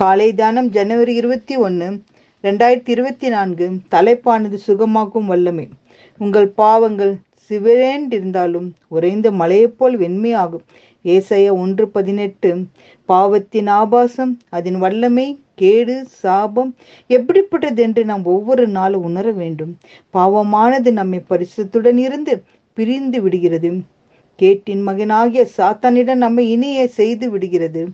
காலை தானம் ஜனவரி இருபத்தி ஒன்று ரெண்டாயிரத்தி இருபத்தி நான்கு தலைப்பானது சுகமாக்கும் வல்லமை. உங்கள் பாவங்கள் சிவரேண்டிருந்தாலும் உறைந்த மலையைப் போல் வெண்மையாகும். ஏசைய ஒன்று பதினெட்டு பாவத்தின் ஆபாசம் அதன் வல்லமை கேடு சாபம் எப்படிப்பட்டது என்று நாம் ஒவ்வொரு நாளும் உணர வேண்டும். பாவமானது நம்மை பரிசுத்துடன் இருந்து பிரிந்து விடுகிறது. கேட்டின் மகனாகிய சாத்தானிடம் நம்மை இனிய செய்து விடுகிறது.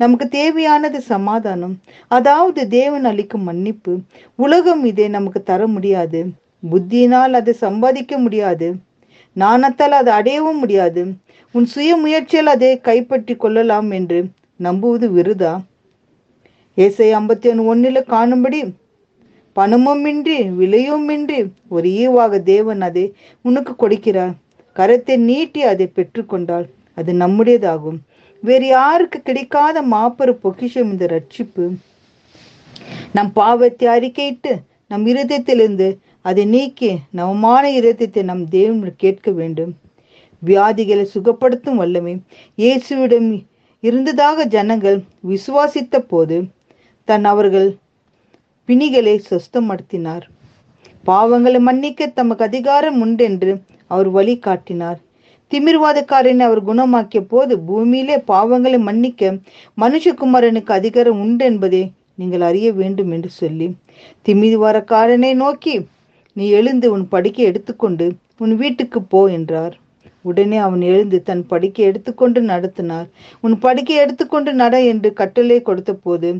நமக்கு தேவையானது சமாதானம். அதாவது தேவன் அளிக்கும் மன்னிப்பு. உலகம் இதை நமக்கு தர முடியாது. புத்தியினால் அதை சம்பாதிக்க முடியாது. நாணத்தால் அதை அடையவும் முடியாது. உன் சுய முயற்சியால் அதை கைப்பற்றி கொள்ளலாம் என்று நம்புவது விருதா? ஏசை ஐம்பத்தி ஒன்று ஒன்னில் காணும்படி பணமுமின்றி விலையுமின்றி ஒரு ஈவாக தேவன் அதை உனக்கு கொடுக்கிறார். கரத்தை நீட்டி அதை பெற்றுக்கொண்டால் அது நம்முடையதாகும். வேறு யாருக்கு கிடைக்காத மாப்பெரு பொக்கிஷம் இந்த ரட்சிப்பு நம் பாவத்தை அறிக்கையிட்டு நம் இருதயத்திலிருந்து அதை நீக்கி நவமான இருதயத்தை நம் தேவன் கேட்க வேண்டும். வியாதிகளை சுகப்படுத்தும் வல்லமை இயேசுவிடம் இருந்ததாக ஜனங்கள் விசுவாசித்த போது தன் அவர்கள் பிணிகளை சொஸ்தமடுத்தினார். பாவங்களை மன்னிக்க தமக்கு அதிகாரம் உண்டென்று அவர் வழி காட்டினார் திமிர்வாதக்காரனை அவர் குணமாக்கிய போது பூமியிலே பாவங்களை மன்னிக்க மனுஷகுமாரனுக்கு அதிகாரம் உண்டு என்பதை நீங்கள் அறிய வேண்டும் என்று சொல்லி திமிர்வாரக்காரனை நோக்கி நீ எழுந்து உன் படுக்கை எடுத்துக்கொண்டு உன் வீட்டுக்கு போ என்றார். உடனே அவன் எழுந்து தன் படிக்கை எடுத்துக்கொண்டு நடத்தினார். உன் படுக்கை எடுத்துக்கொண்டு நட என்று கட்டளை கொடுத்த போது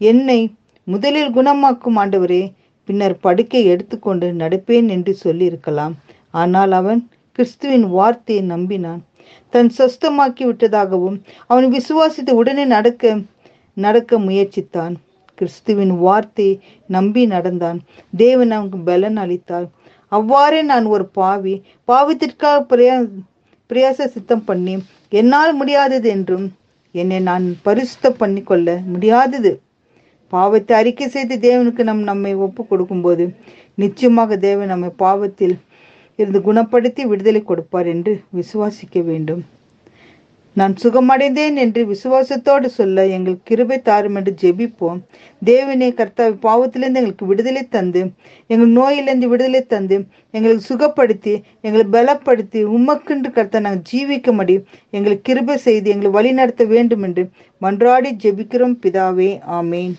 என்னை முதலில் குணமாக்கும் ஆண்டவரே பின்னர் படுக்கை எடுத்துக்கொண்டு நடப்பேன் என்று சொல்லியிருக்கலாம். ஆனால் அவன் கிறிஸ்துவின் வார்த்தையை நம்பினான். தன் சொஸ்தமாக்கி விட்டதாகவும் அவன் விசுவாசித்து உடனே நடக்க நடக்க முயற்சித்தான். கிறிஸ்துவின் வார்த்தையை நம்பி நடந்தான். தேவன் அவனுக்கு பலன் அளித்தார். அவ்வாறே நான் ஒரு பாவி பாவத்திற்காக பிரயா பிரயாச சித்தம் பண்ணி என்னால் முடியாதது என்றும் என்னை நான் பரிசுத்த பண்ணி கொள்ள முடியாதது. பாவத்தை அறிக்கை செய்து தேவனுக்கு நம் நம்மை ஒப்பு கொடுக்கும்போது நிச்சயமாக தேவன் நம்மை பாவத்தில் இருந்து குணப்படுத்தி விடுதலை கொடுப்பார் என்று விசுவாசிக்க வேண்டும். நான் சுகமடைந்தேன் என்று விசுவாசத்தோடு சொல்ல எங்களுக்கு கிருபை தாரும் என்று ஜெபிப்போம். தேவனே கர்த்தா பாவத்திலிருந்து எங்களுக்கு விடுதலை தந்து எங்கள் நோயிலிருந்து விடுதலை தந்து எங்களுக்கு சுகப்படுத்தி எங்களை பலப்படுத்தி உமக்குன்று கர்த்தா நாங்கள் ஜீவிக்க முடியும் எங்களுக்கு கிருபை செய்து எங்களை வழி நடத்த வேண்டும் என்று மன்றாடி ஜெபிக்கிறோம். பிதாவே ஆமேன்.